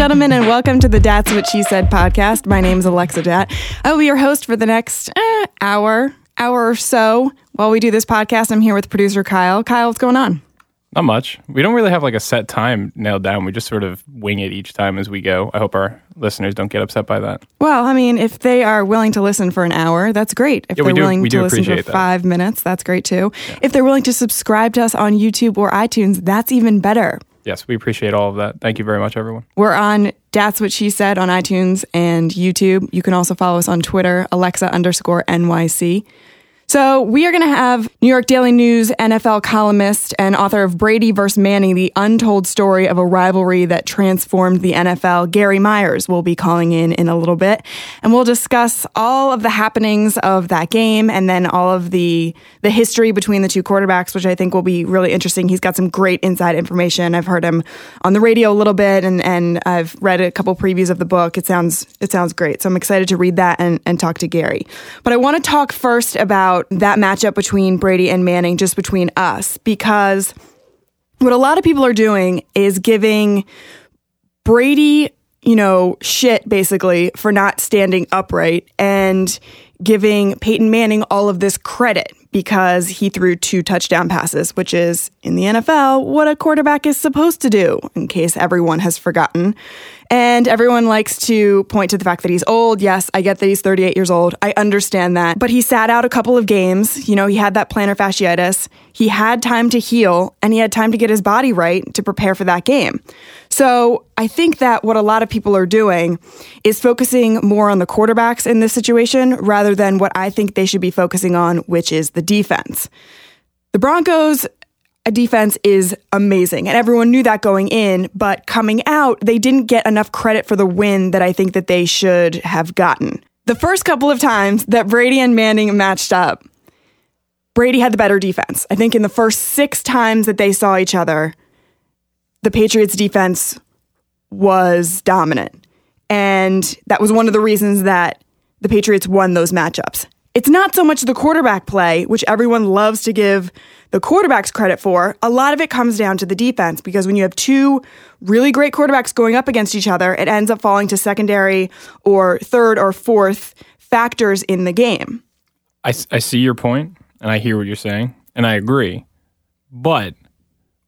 gentlemen, and welcome to the That's What She Said podcast. My name is Alexa Dat. I will be your host for the next eh, hour, hour or so while we do this podcast. I'm here with producer Kyle. Kyle, what's going on? Not much. We don't really have like a set time nailed down. We just sort of wing it each time as we go. I hope our listeners don't get upset by that. Well, I mean, if they are willing to listen for an hour, that's great. If Yeah, we they're do- willing we to do listen for appreciate that. five minutes, that's great too. If they're willing to subscribe to us on YouTube or iTunes, that's even better. Yes, we appreciate all of that. Thank you very much, everyone. We're on That's What She Said on iTunes and YouTube. You can also follow us on Twitter, Alexa underscore NYC. So we are going to have New York Daily News NFL columnist and author of Brady vs. Manning, the untold story of a rivalry that transformed the NFL. Gary Myers will be calling in in a little bit, and we'll discuss all of the happenings of that game and then all of the the history between the two quarterbacks, which I think will be really interesting. He's got some great inside information. I've heard him on the radio a little bit, and and I've read a couple previews of the book. It sounds it sounds great. So I'm excited to read that and and talk to Gary. But I want to talk first about that matchup between Brady and Manning, just between us, because what a lot of people are doing is giving Brady, you know, shit basically for not standing upright and giving Peyton Manning all of this credit because he threw two touchdown passes, which is in the NFL what a quarterback is supposed to do, in case everyone has forgotten. And everyone likes to point to the fact that he's old. Yes, I get that he's 38 years old. I understand that. But he sat out a couple of games. You know, he had that plantar fasciitis. He had time to heal and he had time to get his body right to prepare for that game. So I think that what a lot of people are doing is focusing more on the quarterbacks in this situation rather than what I think they should be focusing on, which is the defense. The Broncos a defense is amazing and everyone knew that going in but coming out they didn't get enough credit for the win that i think that they should have gotten. The first couple of times that brady and manning matched up brady had the better defense. I think in the first six times that they saw each other the patriots defense was dominant. And that was one of the reasons that the patriots won those matchups it's not so much the quarterback play, which everyone loves to give the quarterbacks credit for. A lot of it comes down to the defense because when you have two really great quarterbacks going up against each other, it ends up falling to secondary or third or fourth factors in the game. I see your point and I hear what you're saying and I agree. But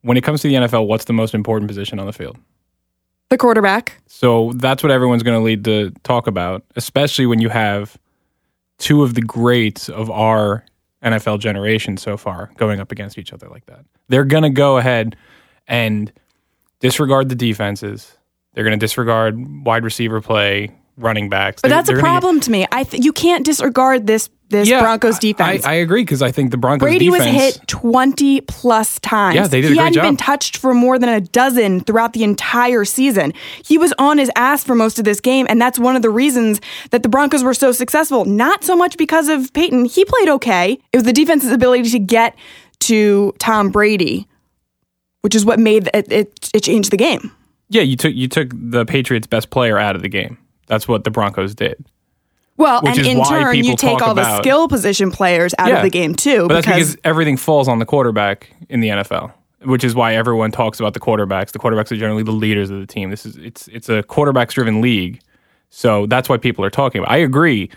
when it comes to the NFL, what's the most important position on the field? The quarterback. So that's what everyone's going to lead to talk about, especially when you have two of the greats of our NFL generation so far going up against each other like that. They're going to go ahead and disregard the defenses. They're going to disregard wide receiver play, running backs. But They're- that's a they're get- problem to me. I th- you can't disregard this this Yeah, Broncos defense. I, I agree because I think the Broncos Brady defense. was hit 20 plus times. Yeah, they did a he hadn't job. been touched for more than a dozen throughout the entire season. He was on his ass for most of this game, and that's one of the reasons that the Broncos were so successful. Not so much because of Peyton. He played okay. It was the defense's ability to get to Tom Brady, which is what made it, it, it changed the game. Yeah, you took you took the Patriots' best player out of the game. That's what the Broncos did. Well, Which and in turn, you take all the skill position players out Yeah. of the game too. But that's because because everything falls on the quarterback in the NFL, which is why everyone talks about the quarterbacks. The quarterbacks are generally the leaders of the team. This is it's it's a quarterbacks driven league. So that's why people are talking about. I agree.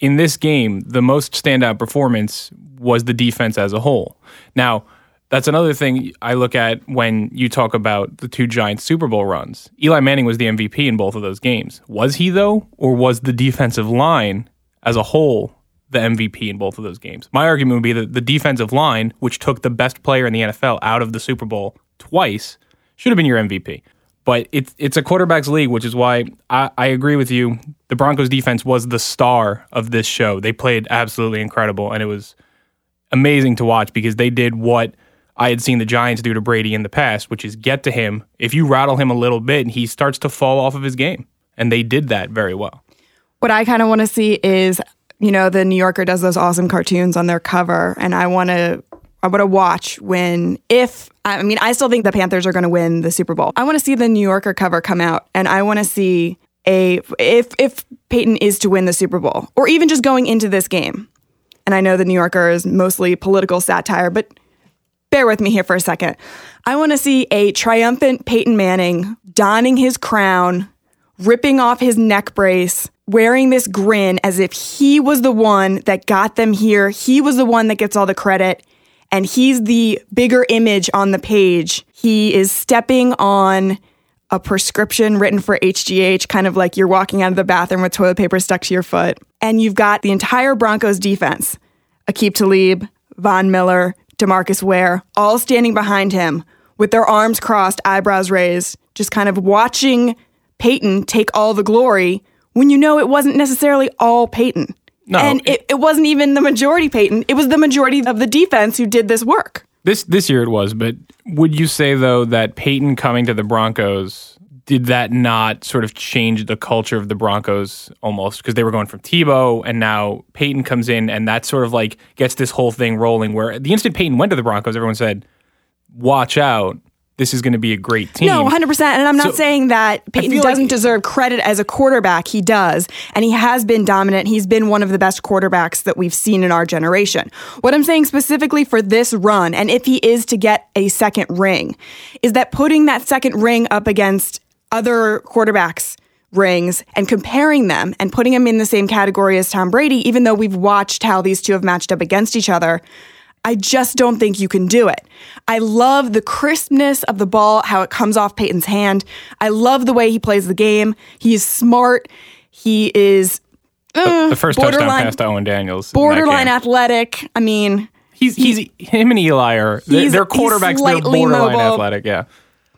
In this game, the most standout performance was the defense as a whole. Now, that's another thing I look at when you talk about the two Giants Super Bowl runs. Eli Manning was the MVP in both of those games. Was he though, or was the defensive line as a whole the MVP in both of those games? My argument would be that the defensive line, which took the best player in the NFL out of the Super Bowl twice, should have been your MVP. But it's it's a quarterbacks league, which is why I, I agree with you. The Broncos defense was the star of this show. They played absolutely incredible, and it was amazing to watch because they did what I had seen the Giants do to Brady in the past, which is get to him. If you rattle him a little bit, he starts to fall off of his game. And they did that very well. What I kind of want to see is, you know, the New Yorker does those awesome cartoons on their cover, and I want to. I want to watch when, if, I mean, I still think the Panthers are going to win the Super Bowl. I want to see the New Yorker cover come out, and I want to see a, if, if Peyton is to win the Super Bowl, or even just going into this game. And I know the New Yorker is mostly political satire, but bear with me here for a second. I want to see a triumphant Peyton Manning donning his crown ripping off his neck brace, wearing this grin as if he was the one that got them here. He was the one that gets all the credit. And he's the bigger image on the page. He is stepping on a prescription written for HGH, kind of like you're walking out of the bathroom with toilet paper stuck to your foot. And you've got the entire Broncos defense Aqib Talib, Von Miller, Demarcus Ware, all standing behind him with their arms crossed, eyebrows raised, just kind of watching Peyton take all the glory when you know it wasn't necessarily all Peyton. No, and it, it wasn't even the majority Peyton. It was the majority of the defense who did this work. This this year it was, but would you say though that Peyton coming to the Broncos did that not sort of change the culture of the Broncos almost because they were going from Tebow and now Peyton comes in and that sort of like gets this whole thing rolling where the instant Peyton went to the Broncos everyone said watch out this is going to be a great team. No, 100%. And I'm not So, saying that Peyton doesn't like- deserve credit as a quarterback. He does. And he has been dominant. He's been one of the best quarterbacks that we've seen in our generation. What I'm saying specifically for this run, and if he is to get a second ring, is that putting that second ring up against other quarterbacks' rings and comparing them and putting them in the same category as Tom Brady, even though we've watched how these two have matched up against each other. I just don't think you can do it. I love the crispness of the ball, how it comes off Peyton's hand. I love the way he plays the game. He's smart. He is uh, the first touchdown pass to Owen Daniels. borderline athletic. I mean, He's, he's him and Eli are they're, they're quarterbacks. They're borderline mobile. athletic. Yeah,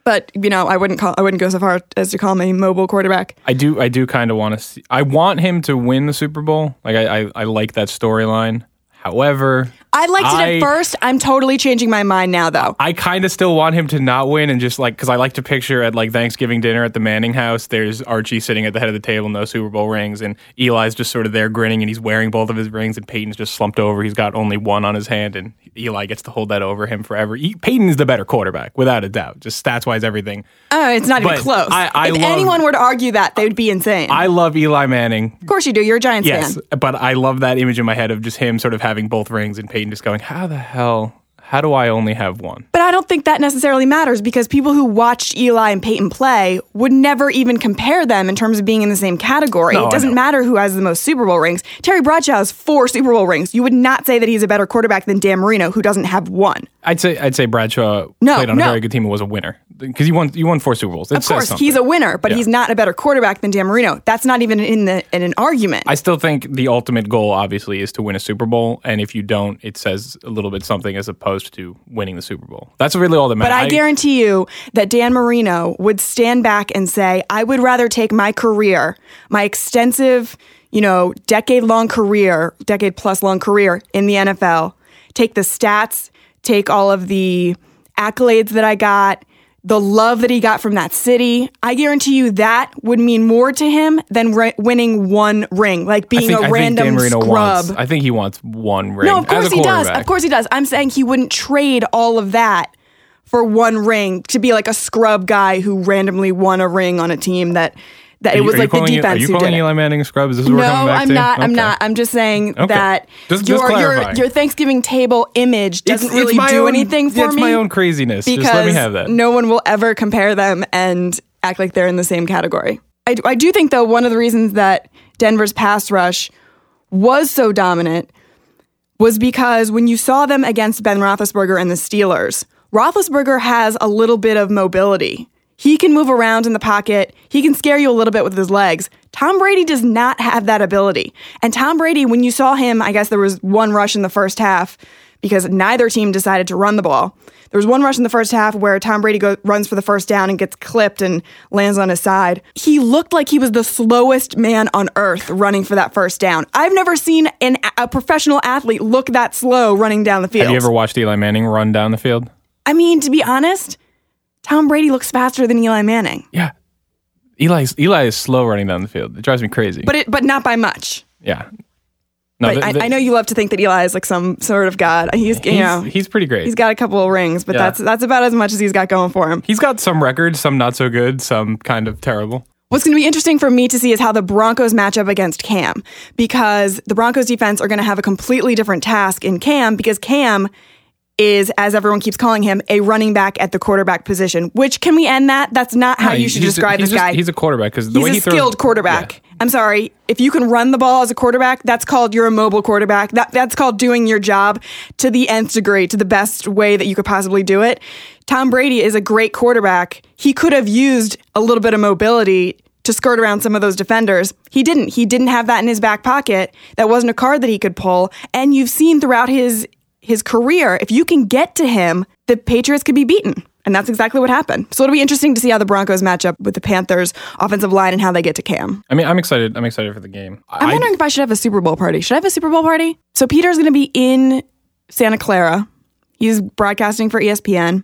but you know, I wouldn't call I wouldn't go so far as to call him a mobile quarterback. I do. I do kind of want to see. I want him to win the Super Bowl. Like I, I, I like that storyline. However, I liked it at first. I'm totally changing my mind now, though. I kind of still want him to not win and just like because I like to picture at like Thanksgiving dinner at the Manning house. There's Archie sitting at the head of the table, no Super Bowl rings, and Eli's just sort of there grinning, and he's wearing both of his rings, and Peyton's just slumped over. He's got only one on his hand, and Eli gets to hold that over him forever. E- Peyton is the better quarterback, without a doubt, just stats wise, everything. Oh, it's not even close. I- I if love- anyone were to argue that, they would be insane. I love Eli Manning. of course you do. You're a Giants Yes, fan. but I love that image in my head of just him sort of having both rings and Peyton just going, "How the hell? How do I only have one?" But I don't think that necessarily matters because people who watched Eli and Peyton play would never even compare them in terms of being in the same category. No, it doesn't matter who has the most Super Bowl rings. Terry Bradshaw has four Super Bowl rings. You would not say that he's a better quarterback than Dan Marino, who doesn't have one. I'd say I'd say Bradshaw No, played on no. a very good team and was a winner because he won you won four Super Bowls. It Of course, he's a winner, but Yeah. he's not a better quarterback than Dan Marino. That's not even in the in an argument. I still think the ultimate goal, obviously, is to win a Super Bowl, and if you don't, it says a little bit something as opposed to winning the Super Bowl. That's really all that matters. But I guarantee you that Dan Marino would stand back and say, I would rather take my career, my extensive, you know, decade long career, decade plus long career in the NFL, take the stats, take all of the accolades that I got, the love that he got from that city. I guarantee you that would mean more to him than ri- winning one ring, like being think, I a think random scrub. wants. I think he wants one ring. No, of course he does. Of course he does. I'm saying he wouldn't trade all of that for one ring to be like a scrub guy who randomly won a ring on a team that that Are it was you like the defense Are you calling did. Eli Manning a scrub? Is this what we're No, coming back I'm to? not. I'm Okay. not. I'm just saying Okay. that Just- just your your Thanksgiving table image doesn't It's- really it's do own- anything for it's me. my own craziness. because Just let me have that. no one will ever compare them and act like they're in the same category. I, I do think though one of the reasons that Denver's pass rush was so dominant was because when you saw them against Ben Roethlisberger and the Steelers, Roethlisberger has a little bit of mobility. He can move around in the pocket. He can scare you a little bit with his legs. Tom Brady does not have that ability. And Tom Brady, when you saw him, I guess there was one rush in the first half because neither team decided to run the ball. There was one rush in the first half where Tom Brady go, runs for the first down and gets clipped and lands on his side. He looked like he was the slowest man on earth running for that first down. I've never seen an, a professional athlete look that slow running down the field. Have you ever watched Eli Manning run down the field? I mean, to be honest, Tom Brady looks faster than Eli Manning, Yeah. Eli Eli is slow running down the field. It drives me crazy. but it but not by much. yeah. No, But the- I, the- I know you love to think that Eli is like some sort of god. He's, you he's, know he's pretty great. he's got a couple of rings, but Yeah. that's that's about as much as he's got going for him. he's got some records, some not so good, some kind of terrible. What's going to be interesting for me to see is how the Broncos match up against Cam because the Broncos defense are going to have a completely different task in Cam because Cam is, as everyone keeps calling him, a running back at the quarterback position. Which can we end that? That's not how No, you should describe he's this just- guy. He's a quarterback because the He's way a he throws, skilled quarterback. Yeah. I'm sorry. If you can run the ball as a quarterback, that's called you're a mobile quarterback. That that's called doing your job to the nth degree, to the best way that you could possibly do it. Tom Brady is a great quarterback. He could have used a little bit of mobility to skirt around some of those defenders. He didn't. He didn't have that in his back pocket. That wasn't a card that he could pull. And you've seen throughout his his career, if you can get to him, the Patriots could be beaten. And that's exactly what happened. So it'll be interesting to see how the Broncos match up with the Panthers offensive line and how they get to Cam. I mean, I'm excited. I'm excited for the game. I'm I- wondering if I should have a Super Bowl party. Should I have a Super Bowl party? So Peter's going to be in Santa Clara. He's broadcasting for ESPN,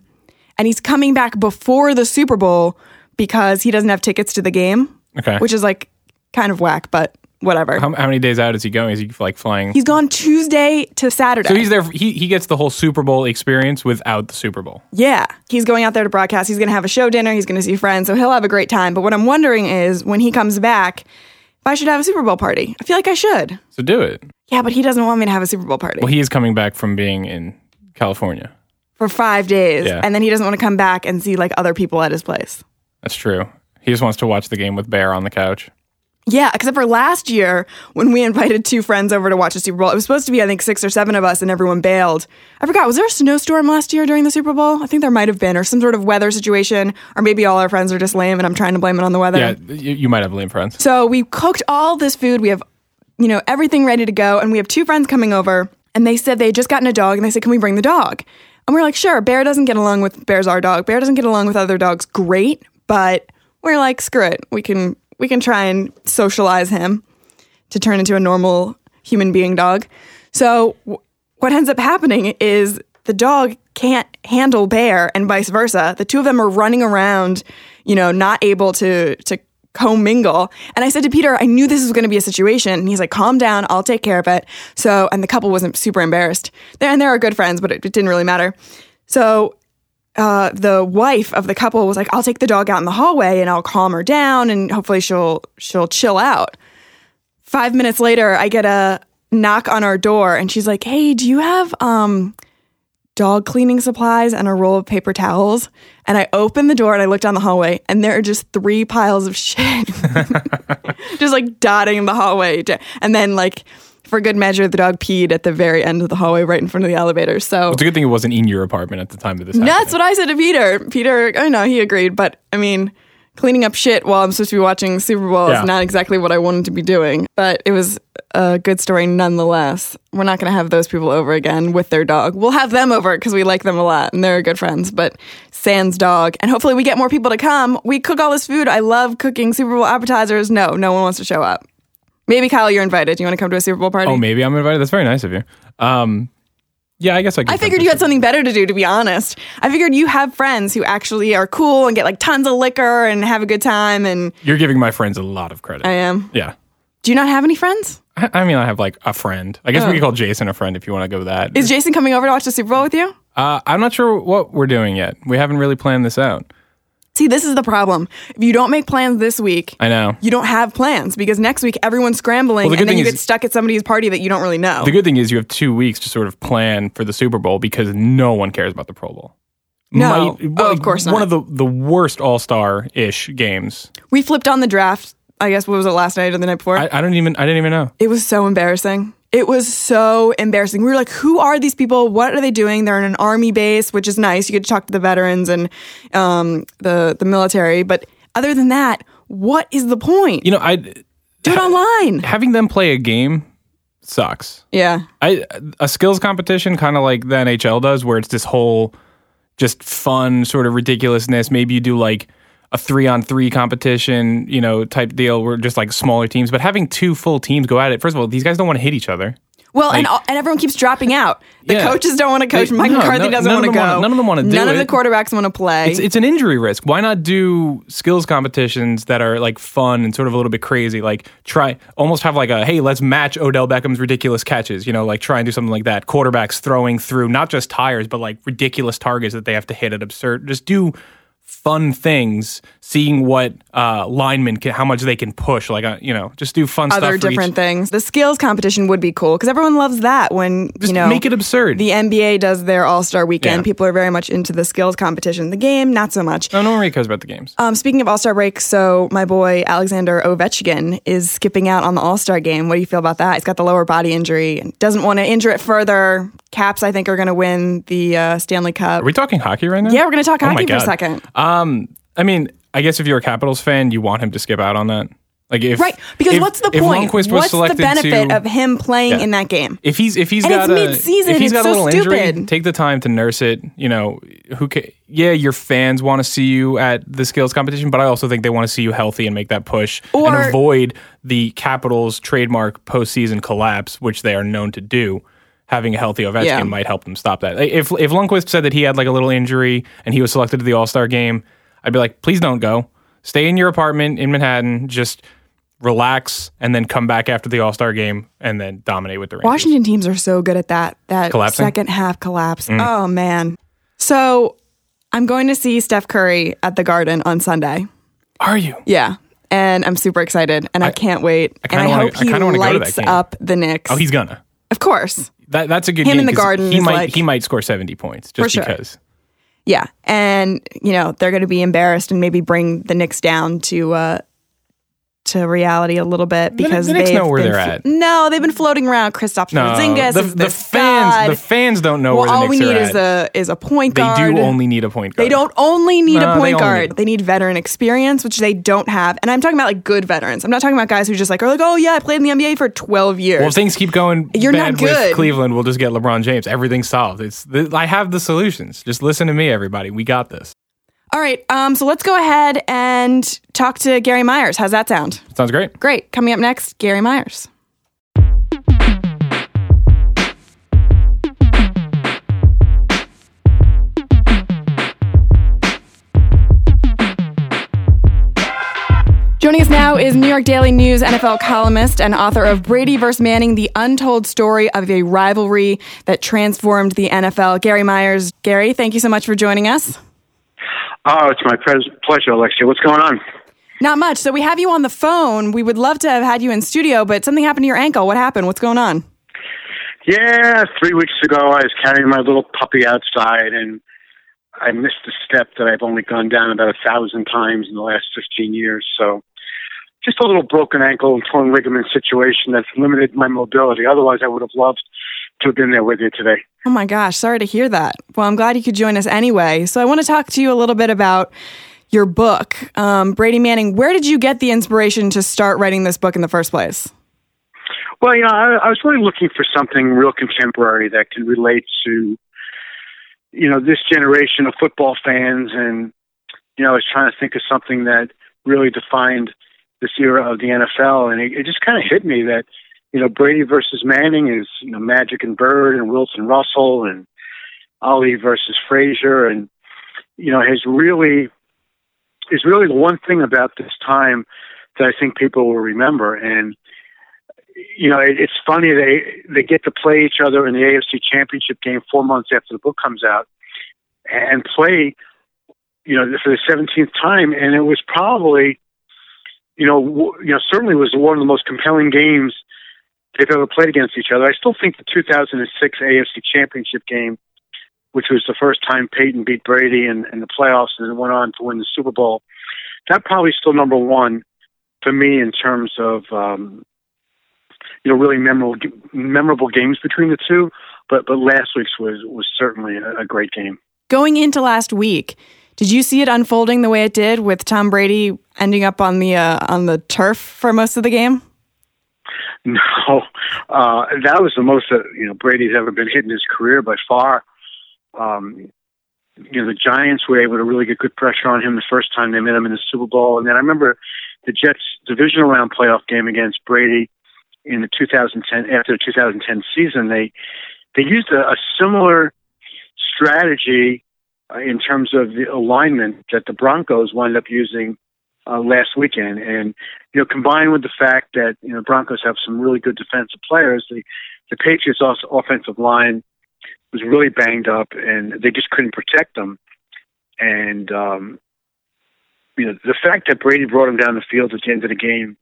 and he's coming back before the Super Bowl because he doesn't have tickets to the game, okay. which is like kind of whack, but whatever. how, how many days out is he going? Is he like flying? he's gone Tuesday to Saturday. so he's there. He he gets the whole Super Bowl experience without the Super Bowl. Yeah, he's going out there to broadcast. He's going to have a show dinner. He's going to see friends, so he'll have a great time. But what I'm wondering is when he comes back, if I should have a Super Bowl party. I feel like I should. So do it. Yeah, but he doesn't want me to have a Super Bowl party Well, he is coming back from being in California. for five days, Yeah. and then he doesn't want to come back and see like other people at his place. That's true. He just wants to watch the game with Bear on the couch. Yeah, except for last year when we invited two friends over to watch the Super Bowl. It was supposed to be, I think, six or seven of us, and everyone bailed. I forgot. Was there a snowstorm last year during the Super Bowl? I think there might have been, or some sort of weather situation, or maybe all our friends are just lame, and I'm trying to blame it on the weather. Yeah, you, you might have lame friends. So we cooked all this food. We have, you know, everything ready to go. And we have two friends coming over and they said they had just gotten a dog and they said, Can we bring the dog? And we're like, Sure. Bear doesn't get along with Bear's our dog. Bear doesn't get along with other dogs. Great. But we're like, screw it. We can we can try and socialize him to turn into a normal human being dog. So w- what ends up happening is the dog can't handle bear and vice versa. The two of them are running around, you know, not able to to commingle. And I said to Peter, I knew this was going to be a situation. And he's like, calm down, I'll take care of it. So, and the couple wasn't super embarrassed. They're, and they're good friends, but it, it didn't really matter. So uh, the wife of the couple was like, "I'll take the dog out in the hallway and I'll calm her down, and hopefully she'll she'll chill out." Five minutes later, I get a knock on our door, and she's like, "Hey, do you have um dog cleaning supplies and a roll of paper towels?" And I open the door and I look down the hallway, and there are just three piles of shit, just like dotting the hallway, and then like. For good measure, the dog peed at the very end of the hallway, right in front of the elevator. So It's a good thing it wasn't in your apartment at the time of this. happened. that's what I said to Peter. Peter, oh, I know he agreed, but I mean, cleaning up shit while I'm supposed to be watching Super Bowl Yeah. is not exactly what I wanted to be doing. But it was a good story nonetheless. We're not going to have those people over again with their dog. We'll have them over because we like them a lot and they're good friends. But Sans dog, and hopefully we get more people to come. We cook all this food. I love cooking Super Bowl appetizers. No, no one wants to show up. Maybe Kyle, you're invited. Do you want to come to a Super Bowl party? Oh, maybe I'm invited. That's very nice of you. Um, yeah, I guess I. Could I figured you had something better to do, to be honest. I figured you have friends who actually are cool and get like tons of liquor and have a good time. And You're giving my friends a lot of credit. I am. yeah. Do you not have any friends? I, I mean, I have like a friend. I guess we could call Jason a friend if you want to go with that. Oh. Jason coming over to watch the Super Bowl with you? uh, I'm not sure what we're doing yet. We haven't really planned this out. See, this is the problem. If you don't make plans this week, I know. you don't have plans because next week everyone's scrambling Well, the good and then you is- get stuck at somebody's party that you don't really know. The good thing is you have two weeks to sort of plan for the Super Bowl because no one cares about the Pro Bowl. No. Oh, of course not. One of the, the worst All Star ish games. we flipped on the draft. I guess what was it last night or the night before? I, I don't even I didn't even know. It was so embarrassing. It was so embarrassing. We were like, who are these people? What are they doing? They're in an army base, which is nice. You get to talk to the veterans and um, the the military. But other than that, what is the point? You know, I Do it online. having them play a game sucks. Yeah. I a skills competition kind of like the NHL does where it's this whole just fun sort of ridiculousness. Maybe you do like a 3 on 3 competition, you know, type deal where just like smaller teams, but having two full teams go at it. First of all, these guys don't want to hit each other. Well, and all, and everyone keeps dropping out. The Yeah. coaches don't want to coach. They- Mike no, McCarthy no- doesn't want to go. wanna- none of them wanna do None of the quarterbacks want to play. It's it's an injury risk. Why not do skills competitions that are like fun and sort of a little bit crazy? Like try almost have like a hey, let's match Odell Beckham's ridiculous catches. You know, like try and do something like that. Quarterbacks throwing through not just tires, but like ridiculous targets that they have to hit at absurd. Just do fun things, seeing what uh, linemen can, how much they can push. Like uh, you know, just do fun Other stuff. for different each, things. The skills competition would be cool because everyone loves that when just you know make it absurd. the NBA does their All Star weekend. Yeah. People are very much into the skills competition. The game, not so much. no, no one really cares about the games. Um, speaking of All Star break, so my boy Alexander Ovechkin is skipping out on the All Star game. What do you feel about that? He's got the lower body injury and doesn't want to injure it further. Caps, I think, are going to win the uh, Stanley Cup. Are we talking hockey right now? yeah, we're going to talk Oh hockey for a second. Um, I mean, I guess if you're a Capitals fan, you want him to skip out on that. Like if Right, because if- what's the point? What's the benefit to, of him playing Yeah. in that game? if he's if he's And got a mid-season, if he's got a so little injury, stupid. take the time to nurse it. You know, who ca yeah, your fans want to see you at the skills competition, but I also think they want to see you healthy and make that push Or- and avoid the Capitals trademark postseason collapse, which they are known to do. Having a healthy Ovechkin Yeah. might help them stop that. If if Lundqvist said that he had like a little injury and he was selected to the All Star game, I'd be like, please don't go. Stay in your apartment in Manhattan. Just relax and then come back after the All Star game and then dominate with the Rangers. Washington teams are so good at that. That Collapsing? Mm. second half collapse. Oh man. So I'm going to see Steph Curry at the Garden on Sunday. Are you? Yeah. And I'm super excited and I, can't wait. I and I wanna- hope he kinda wanna go to that lights game. up the Knicks. Oh, he's gonna. of course. That that's a good Him game in the Garden He might like- he might score seventy points just sure. because. Yeah. And, you know, they're going to be embarrassed and maybe bring the Knicks down to, uh, to reality a little bit because the Knicks they've know where been they're at. No, they've been floating around. Kristaps No, Porzingis the, the fans god. the fans don't know well, where the all we need is a is a point guard. they do only need a point guard. They don't only need No, a point only guard. need- They need veteran experience, which they don't have. And I'm talking about like good veterans. I'm not talking about guys who just like are like, oh yeah, I played in the NBA for 12 years. Well, if things keep going You're not good. with Cleveland, we'll just get LeBron James. Everything's solved. It's the, I have the solutions. Just listen to me, everybody. We got this. All right, um, so let's go ahead and talk to Gary Myers. How's that sound? Sounds great. Great. Coming up next, Gary Myers. Joining us now is New York Daily News NFL columnist and author of Brady vs. Manning, the untold story of a rivalry that transformed the NFL. Gary Myers. Gary, thank you so much for joining us. Oh, it's my pres- pleasure, Alexia. What's going on? Not much. So we have you on the phone. We would love to have had you in studio, but something happened to your ankle. What happened? What's going on? Yeah, three weeks ago, I was carrying my little puppy outside, and I missed a step that I've only gone down about a thousand times in the last 15 years. So, just a little broken ankle and torn ligament situation that's limited my mobility. Otherwise, I would have loved to have been there with you today. Oh my gosh, sorry to hear that. Well, I'm glad you could join us anyway. So I want to talk to you a little bit about your book, um, Brady Manning. Where did you get the inspiration to start writing this book in the first place? Well, you know, I, I was really looking for something real contemporary that can relate to, you know, this generation of football fans. And, you know, I was trying to think of something that really defined this era of the NFL. And it, it just kind of hit me that, you know, Brady versus Manning is, you know, Magic and Bird and Wilt and Russell and Ali versus Frazier. And, you know, has really, is really the one thing about this time that I think people will remember. And, you know, it, it's funny they they get to play each other in the AFC Championship game four months after the book comes out, and play, you know, for the seventeenth time, and it was probably, you know, you know, certainly was one of the most compelling games they've ever played against each other. I still think the 2006 AFC Championship game, which was the first time Peyton beat Brady in, in the playoffs and then went on to win the Super Bowl, that probably still number one for me in terms of. Um, you know, really memorable memorable games between the two. But but last week's was was certainly a, a great game. Going into last week, did you see it unfolding the way it did with Tom Brady ending up on the uh, on the turf for most of the game? No, uh, that was the most that you know Brady's ever been hit in his career by far. Um, you know, the Giants were able to really get good pressure on him the first time they met him in the Super Bowl, and then I remember the Jets' divisional round playoff game against Brady in the 2010 after the 2010 season. They they used a, a similar strategy uh, in terms of the alignment that the Broncos wound up using uh, last weekend, and you know, combined with the fact that you know Broncos have some really good defensive players, the the Patriots' also offensive line was really banged up, and they just couldn't protect them. And um, you know, the fact that Brady brought him down the field at the end of the game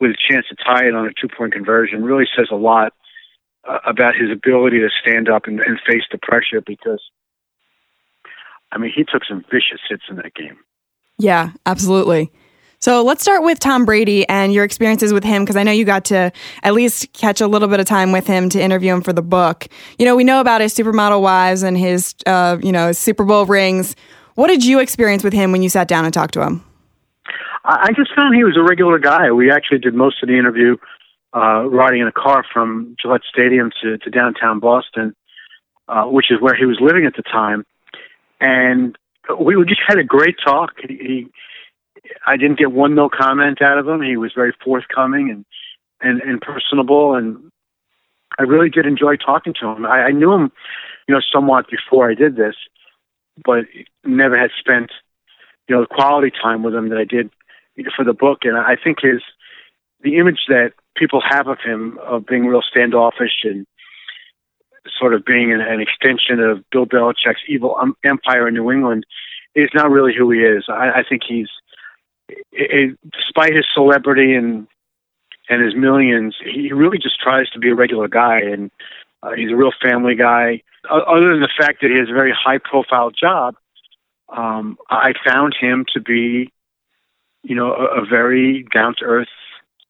with a chance to tie it on a two point conversion really says a lot uh, about his ability to stand up and, and face the pressure because, I mean, he took some vicious hits in that game. Yeah, absolutely. So let's start with Tom Brady and your experiences with him, because I know you got to at least catch a little bit of time with him to interview him for the book. You know, we know about his supermodel wives and his, uh, you know, Super Bowl rings. What did you experience with him when you sat down and talked to him? I just found he was a regular guy. We actually did most of the interview uh, riding in a car from Gillette Stadium to, to downtown Boston, uh, which is where he was living at the time. And we just had a great talk. He, I didn't get one no comment out of him. He was very forthcoming and and, and personable, and I really did enjoy talking to him. I, I knew him, you know, somewhat before I did this, but never had spent, you know, the quality time with him that I did for the book. And I think his the image that people have of him of being real standoffish and sort of being an, an extension of Bill Belichick's evil um, empire in New England is not really who he is. I, I think he's it, despite his celebrity and and his millions, he really just tries to be a regular guy, and uh, he's a real family guy. Other than the fact that he has a very high profile job, um, I found him to be, you know, a, a very down to earth,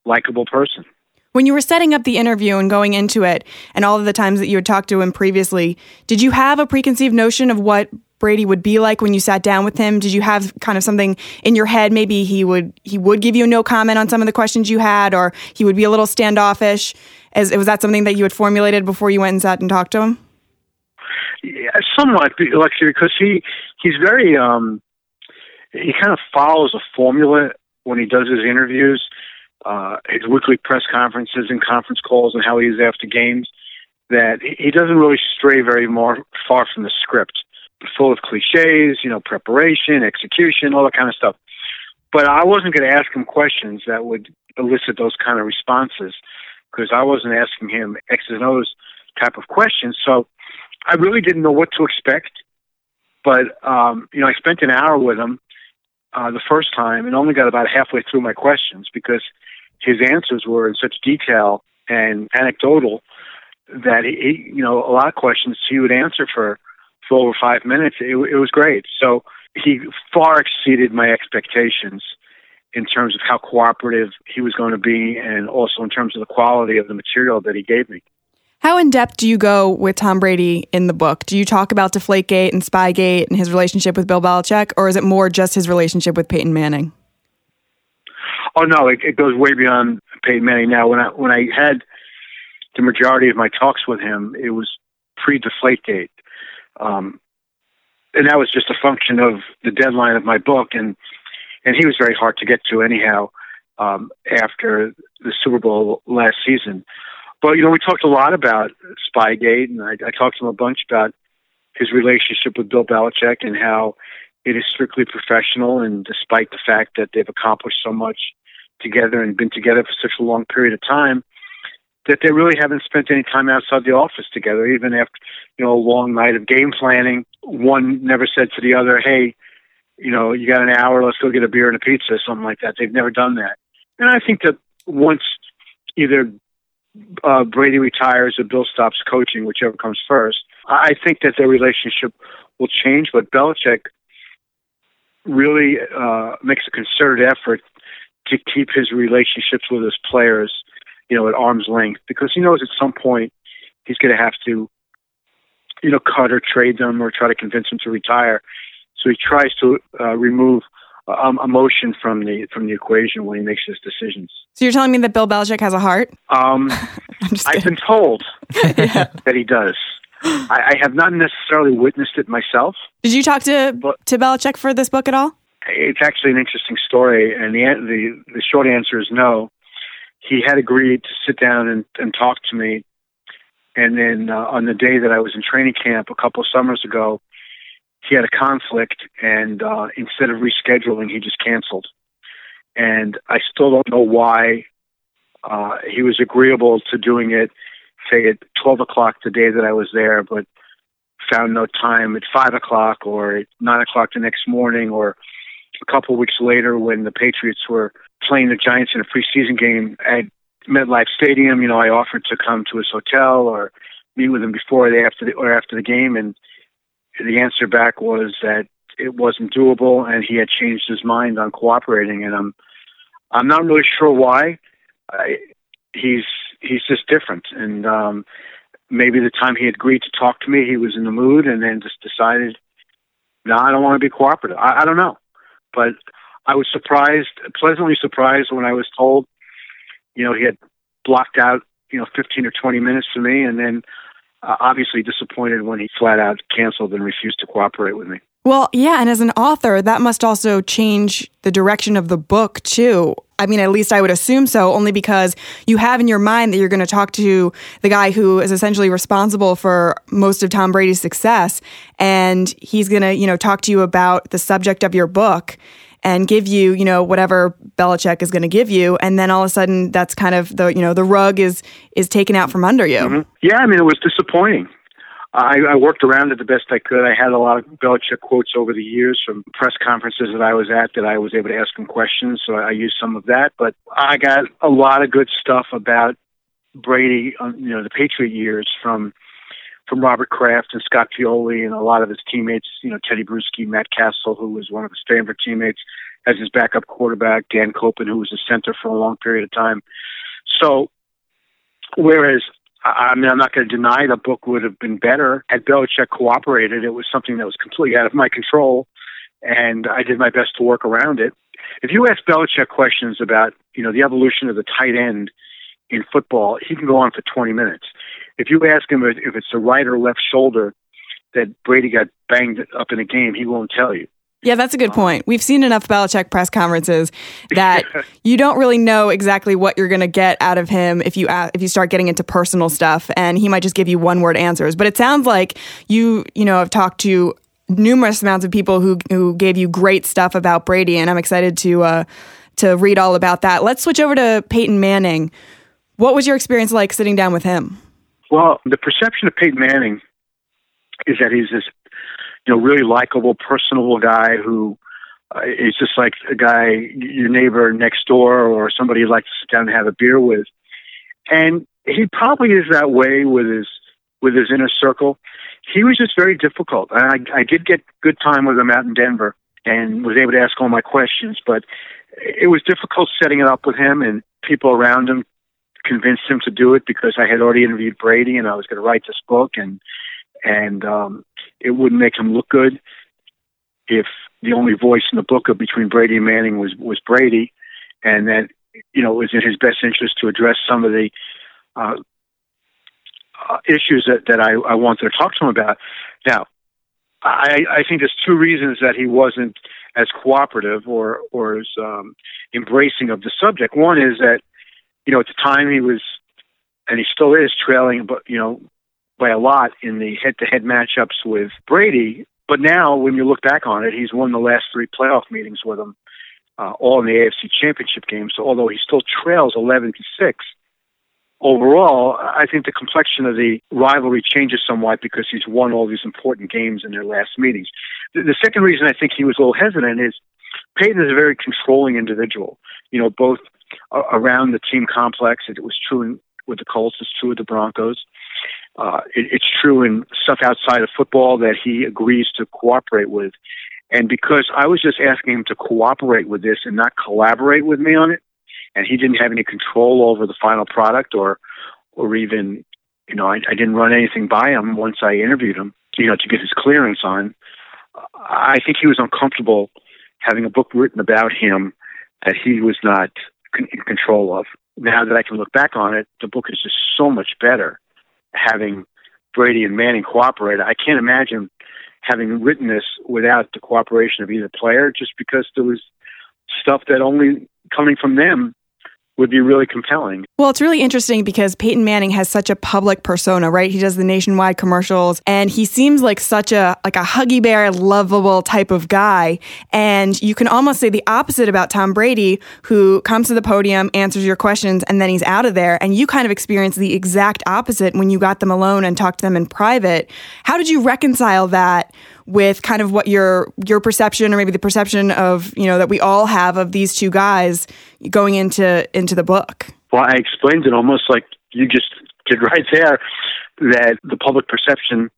likable person. When you were setting up the interview and going into it, and all of the times that you had talked to him previously, did you have a preconceived notion of what Brady would be like when you sat down with him? Did you have kind of something in your head? Maybe he would he would give you a no comment on some of the questions you had, or he would be a little standoffish. As was that something that you had formulated before you went and sat and talked to him? Yeah, somewhat, Alexia, because he he's very um he kind of follows a formula when he does his interviews, uh, his weekly press conferences and conference calls, and how he is after games. That he doesn't really stray very more far from the script full of cliches, you know, preparation, execution, all that kind of stuff. But I wasn't going to ask him questions that would elicit those kind of responses because I wasn't asking him X's and O's type of questions. So I really didn't know what to expect. But, um, you know, I spent an hour with him uh, the first time and only got about halfway through my questions because his answers were in such detail and anecdotal that he, you know, a lot of questions he would answer for for over five minutes. It, it was great. So he far exceeded my expectations in terms of how cooperative he was going to be and also in terms of the quality of the material that he gave me. How in depth do you go with Tom Brady in the book? Do you talk about Deflategate and Spygate and his relationship with Bill Belichick, or is it more just his relationship with Peyton Manning? Oh no, it, it goes way beyond Peyton Manning. Now, when I when I had the majority of my talks with him, it was pre Deflategate. Um, and that was just a function of the deadline of my book, and and he was very hard to get to anyhow um, after the Super Bowl last season. But you know, we talked a lot about Spygate, and I, I talked to him a bunch about his relationship with Bill Belichick and how it is strictly professional. And despite the fact that they've accomplished so much together and been together for such a long period of time, that they really haven't spent any time outside the office together, even after you know a long night of game planning. One never said to the other, "Hey, you know, you got an hour, let's go get a beer and a pizza," or something like that. They've never done that, and I think that once either uh, Brady retires or Bill stops coaching, whichever comes first, I think that their relationship will change. But Belichick really uh, makes a concerted effort to keep his relationships with his players you know, at arm's length because he knows at some point he's going to have to, you know, cut or trade them or try to convince them to retire. So he tries to uh, remove um, emotion from the from the equation when he makes his decisions. So you're telling me that Bill Belichick has a heart? Um, I've been told yeah. that he does. I, I, have not necessarily witnessed it myself. Did you talk to but, to Belichick for this book at all? It's actually an interesting story, and the the the short answer is no he had agreed to sit down and, and talk to me. And then uh, on the day that I was in training camp a couple of summers ago, he had a conflict, and uh, instead of rescheduling, he just canceled. And I still don't know why uh, he was agreeable to doing it, say at 12 o'clock the day that I was there, but found no time at 5 o'clock or at 9 o'clock the next morning or a couple weeks later when the Patriots were playing the Giants in a preseason game at MetLife Stadium, you know, I offered to come to his hotel or meet with him before or after the, or after the game, and the answer back was that it wasn't doable, and he had changed his mind on cooperating. And I'm I'm not really sure why. I, he's he's just different, and um, maybe the time he agreed to talk to me, he was in the mood, and then just decided, no, I don't want to be cooperative. I, I don't know, but I was surprised, pleasantly surprised when I was told, you know, he had blocked out, you know, 15 or 20 minutes for me, and then uh, obviously disappointed when he flat out canceled and refused to cooperate with me. Well, yeah, and as an author, that must also change the direction of the book too. I mean, at least I would assume so, only because you have in your mind that you're going to talk to the guy who is essentially responsible for most of Tom Brady's success, and he's going to, you know, talk to you about the subject of your book and give you, you know, whatever Belichick is going to give you, and then all of a sudden, that's kind of the, you know, the rug is is taken out from under you. Mm-hmm. Yeah, I mean, it was disappointing. I, I worked around it the best I could. I had a lot of Belichick quotes over the years from press conferences that I was at that I was able to ask him questions, so I used some of that. But I got a lot of good stuff about Brady, um, you know, the Patriot years from from Robert Kraft and Scott Pioli and a lot of his teammates, you know, Tedy Bruschi, Matt Cassel, who was one of his favorite teammates, as his backup quarterback, Dan Koppen, who was a center for a long period of time. So, whereas I mean, I'm not going to deny the book would have been better had Belichick cooperated. It was something that was completely out of my control, and I did my best to work around it. If you ask Belichick questions about, you know, the evolution of the tight end in football, he can go on for 20 minutes. If you ask him if it's the right or left shoulder that Brady got banged up in a game, he won't tell you. Yeah, that's a good point. We've seen enough Belichick press conferences that you don't really know exactly what you're going to get out of him if you if you start getting into personal stuff, and he might just give you one word answers. But it sounds like you you know have talked to numerous amounts of people who who gave you great stuff about Brady, and I'm excited to uh, to read all about that. Let's switch over to Peyton Manning. What was your experience like sitting down with him? Well, the perception of Peyton Manning is that he's this you know, really likable, personable guy who uh, is just like a guy, your neighbor next door, or somebody you'd like to sit down and have a beer with. And he probably is that way with his with his inner circle. He was just very difficult. I, I did get good time with him out in Denver and was able to ask all my questions, but it was difficult setting it up with him and people around him convinced him to do it because I had already interviewed Brady and I was going to write this book and and um, it wouldn't make him look good if the only voice in the book of between Brady and Manning was was Brady, and that you know it was in his best interest to address some of the uh, uh, issues that that I, I wanted to talk to him about. Now, I, I think there's two reasons that he wasn't as cooperative or or as um, embracing of the subject. One is that you know at the time he was, and he still is trailing, but you know by a lot in the head-to-head matchups with Brady. But now, when you look back on it, he's won the last three playoff meetings with him, uh, all in the AFC Championship game. So, although he still trails 11 to six, overall, I think the complexion of the rivalry changes somewhat because he's won all these important games in their last meetings. The, the second reason I think he was a little hesitant is Peyton is a very controlling individual. You know, both uh, around the team complex. It was true with the Colts. It's true with the Broncos. Uh, it, it's true in stuff outside of football that he agrees to cooperate with. And because I was just asking him to cooperate with this and not collaborate with me on it, and he didn't have any control over the final product or, or even, you know, I, I didn't run anything by him once I interviewed him, you know, to get his clearance on. I think he was uncomfortable having a book written about him that he was not in control of. Now that I can look back on it, the book is just so much better having Brady and Manning cooperate. I can't imagine having written this without the cooperation of either player, just because there was stuff that only coming from them would be really compelling. Well, it's really interesting because Peyton Manning has such a public persona, right? He does the nationwide commercials and he seems like such a like a huggy bear, lovable type of guy. And you can almost say the opposite about Tom Brady, who comes to the podium, answers your questions, and then he's out of there. And you kind of experience the exact opposite when you got them alone and talked to them in private. How did you reconcile that with kind of what your your perception or maybe the perception of you know that we all have of these two guys going into into the book. Well, I explained it almost like you just did right there that the public perception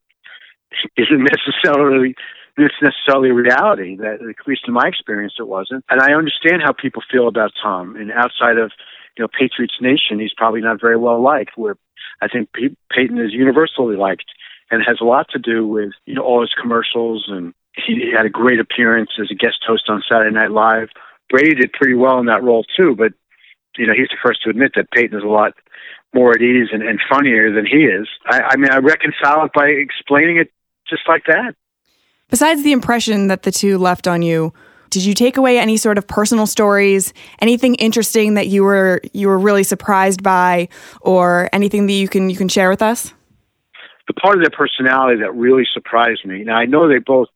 isn't necessarily it's necessarily reality that at least in my experience it wasn't. And i understand how people feel about tom. And outside of you know patriots nation he's probably not very well liked where i think peyton is universally liked and has a lot to do with you know all his commercials. And he had a great appearance as a guest host on saturday night live. Brady did pretty well in that role too but you know he's the first to admit that peyton is a lot more at ease and, and funnier than he is. I, I mean i reconcile it by explaining it just like that. Besides the impression that the two left on you, did you take away any sort of personal stories, anything interesting that you were you were really surprised by, or anything that you can you can share with us? The part of their personality that really surprised me. Now I know they both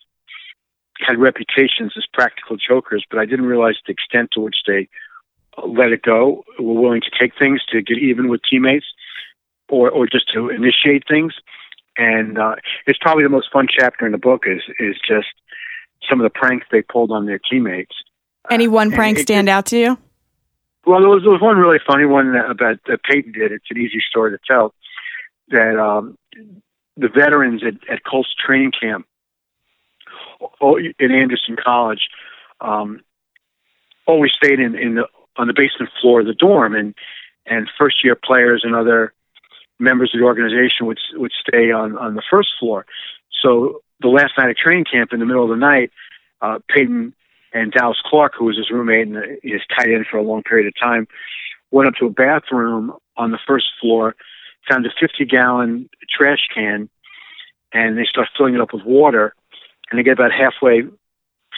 had reputations as practical jokers, but I didn't realize the extent to which they let it go, were willing to take things to get even with teammates, or or just to initiate things and uh, it's probably the most fun chapter in the book is is just some of the pranks they pulled on their teammates. Any one uh, prank stand out to you? Well, there was, there was one really funny one that, about that Peyton did. It's an easy story to tell. That um, the veterans at, at Colts training camp in Anderson College um, always stayed in, in the on the basement floor of the dorm, and and first year players and other members of the organization would would stay on on the first floor. So the last night of training camp, in the middle of the night, uh, Peyton and Dallas Clark, who was his roommate and his tight end for a long period of time, went up to a bathroom on the first floor, found a 50 gallon trash can, and they start filling it up with water. And they get about halfway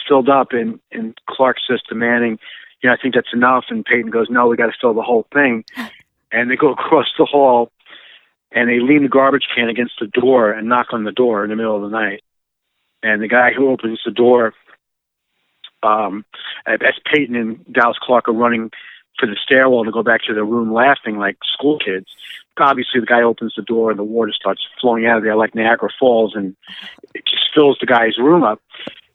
filled up, and, and Clark says to Manning, you know, I think that's enough. And Peyton goes, no, we got to fill the whole thing. And they go across the hall and they lean the garbage can against the door and knock on the door in the middle of the night. And the guy who opens the door, um, as Peyton and Dallas Clark are running for the stairwell to go back to their room laughing like school kids. Obviously, the guy opens the door and the water starts flowing out of there like Niagara Falls and it just fills the guy's room up.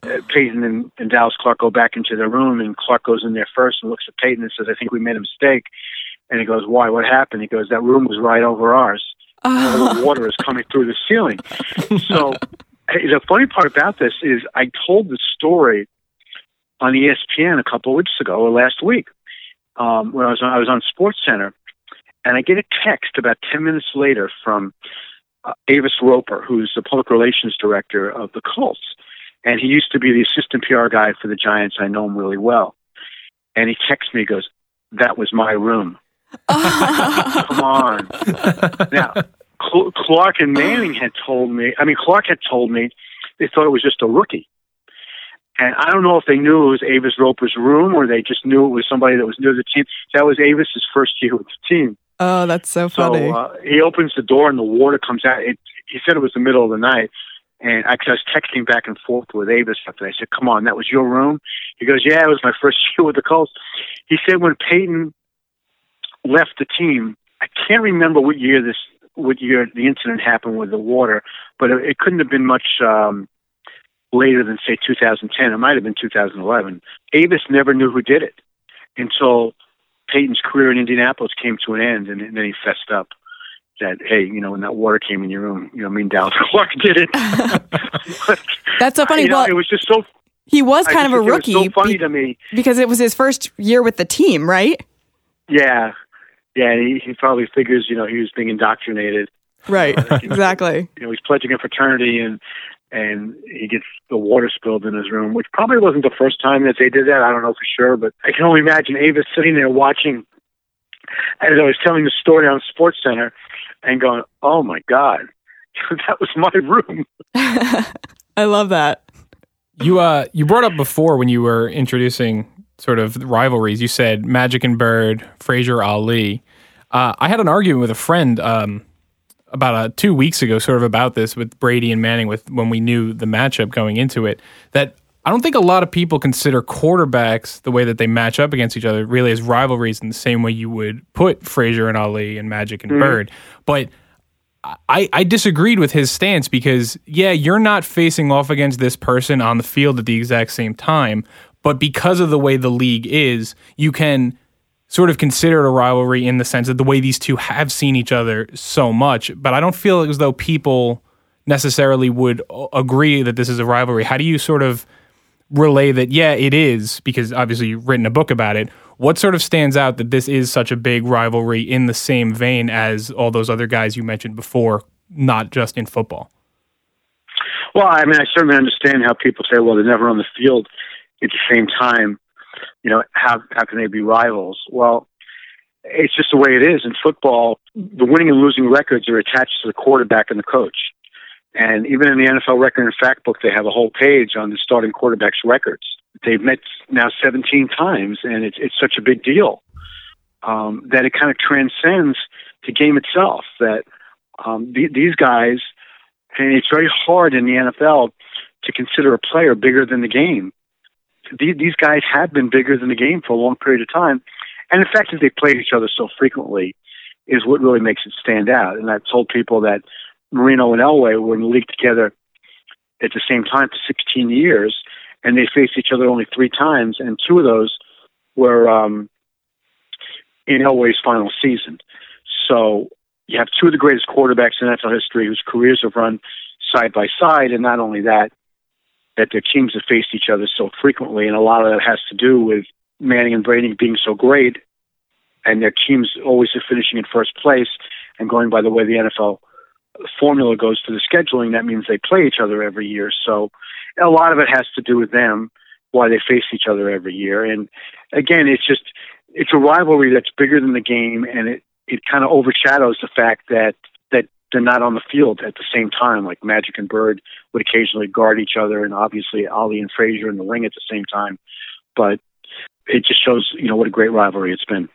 Uh, Peyton and, and Dallas Clark go back into their room, and Clark goes in there first and looks at Peyton and says, I think we made a mistake. And he goes, Why? What happened? He goes, That room was right over ours all the water is coming through the ceiling. So the funny part about this is I told the story on ESPN a couple of weeks ago or last week um, when I was on, I was on Sports Center, and I get a text about ten minutes later from uh, Avis Roper, who's the public relations director of the Colts, and he used to be the assistant PR guy for the Giants. I know him really well, and he texts me, he goes, "That was my room." Come on. Now, Clark and Manning had told me, I mean, Clark had told me they thought it was just a rookie. And I don't know if they knew it was Avis Roper's room or they just knew it was somebody that was new to the team. That was Avis's first year with the team. Oh, that's so funny. So uh, he opens the door and the water comes out. It, he said it was the middle of the night. And I, I was texting back and forth with Avis after I said, Come on, that was your room? He goes, Yeah, it was my first year with the Colts. He said when Peyton left the team. I can't remember what year this what year the incident happened with the water, but it, it couldn't have been much um, later than say 2010. It might have been 2011. Avis never knew who did it until Peyton's career in Indianapolis came to an end, and, and then he fessed up that hey, you know, when that water came in your room, you know, me and Dallas Clark did it. That's so funny. You know, well, it was just so. He was kind of a rookie. so funny be- to me because it was his first year with the team, right? Yeah, yeah, he, he probably figures, you know, he was being indoctrinated. Right. Uh, exactly. You know, he's pledging a fraternity and and he gets the water spilled in his room, which probably wasn't the first time that they did that. I don't know for sure, but I can only imagine Avis sitting there watching as I was telling the story on Sports Center and going, "Oh my God, that was my room." I love that. You uh, you brought up before when you were introducing sort of rivalries. You said Magic and Bird, Frazier, Ali. Uh, I had an argument with a friend um, about uh, two weeks ago, sort of about this with Brady and Manning. With when we knew the matchup going into it, that I don't think a lot of people consider quarterbacks the way that they match up against each other really as rivalries in the same way you would put Frazier and Ali and Magic and mm-hmm. Bird. But I, I disagreed with his stance because, yeah, you're not facing off against this person on the field at the exact same time, but because of the way the league is, you can sort of considered a rivalry in the sense that the way these two have seen each other so much. But I don't feel as though people necessarily would agree that this is a rivalry. How do you sort of relay that, yeah, it is, because obviously you've written a book about it. What sort of stands out that this is such a big rivalry in the same vein as all those other guys you mentioned before, not just in football? Well, I mean, I certainly understand how people say, well, they're never on the field at the same time. You know, how how can they be rivals? Well, it's just the way it is in football. The winning and losing records are attached to the quarterback and the coach. And even in the NFL record and fact book, they have a whole page on the starting quarterback's records. They've met now 17 times, and it's it's such a big deal um, that it kind of transcends the game itself. That um, the, these guys, and it's very hard in the NFL to consider a player bigger than the game. These, guys have been bigger than the game for a long period of time, and the fact that they played each other so frequently is what really makes it stand out. And I've told people that Marino and Elway were in the league together at the same time for 16 years, and they faced each other only three times, and two of those were um, in Elway's final season. So you have two of the greatest quarterbacks in NFL history whose careers have run side by side, and not only that, that their teams have faced each other so frequently, and a lot of that has to do with Manning and Brady being so great, and their teams always are finishing in first place and going by the way the NFL formula goes to the scheduling, that means they play each other every year. So a lot of it has to do with them, why they face each other every year. And again, it's just it's a rivalry that's bigger than the game, and it it kind of overshadows the fact that that they're not on the field at the same time. Like Magic and Bird would occasionally guard each other, and obviously Ali and Frazier in the ring at the same time. But it just shows, you know, what a great rivalry it's been.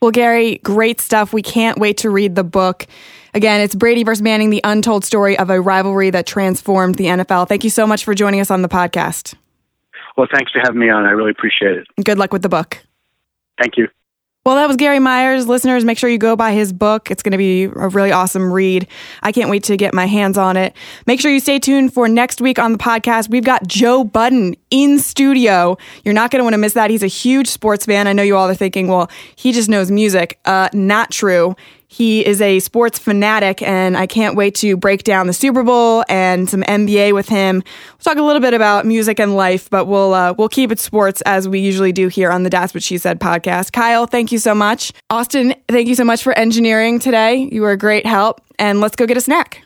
Well, Gary, great stuff. We can't wait to read the book. Again, it's Brady versus Manning, the untold story of a rivalry that transformed the NFL. Thank you so much for joining us on the podcast. Well, thanks for having me on. I really appreciate it. Good luck with the book. Thank you. Well, that was Gary Myers. Listeners, make sure you go buy his book. It's going to be a really awesome read. I can't wait to get my hands on it. Make sure you stay tuned for next week on the podcast. We've got Joe Budden in studio. You're not going to want to miss that. He's a huge sports fan. I know you all are thinking, well, he just knows music. Uh, not true. He is a sports fanatic, and I can't wait to break down the Super Bowl and some NBA with him. We'll talk a little bit about music and life, but we'll uh, we'll keep it sports as we usually do here on the That's What She Said podcast. Kyle, thank you so much. Austin, thank you so much for engineering today. You were a great help, and let's go get a snack.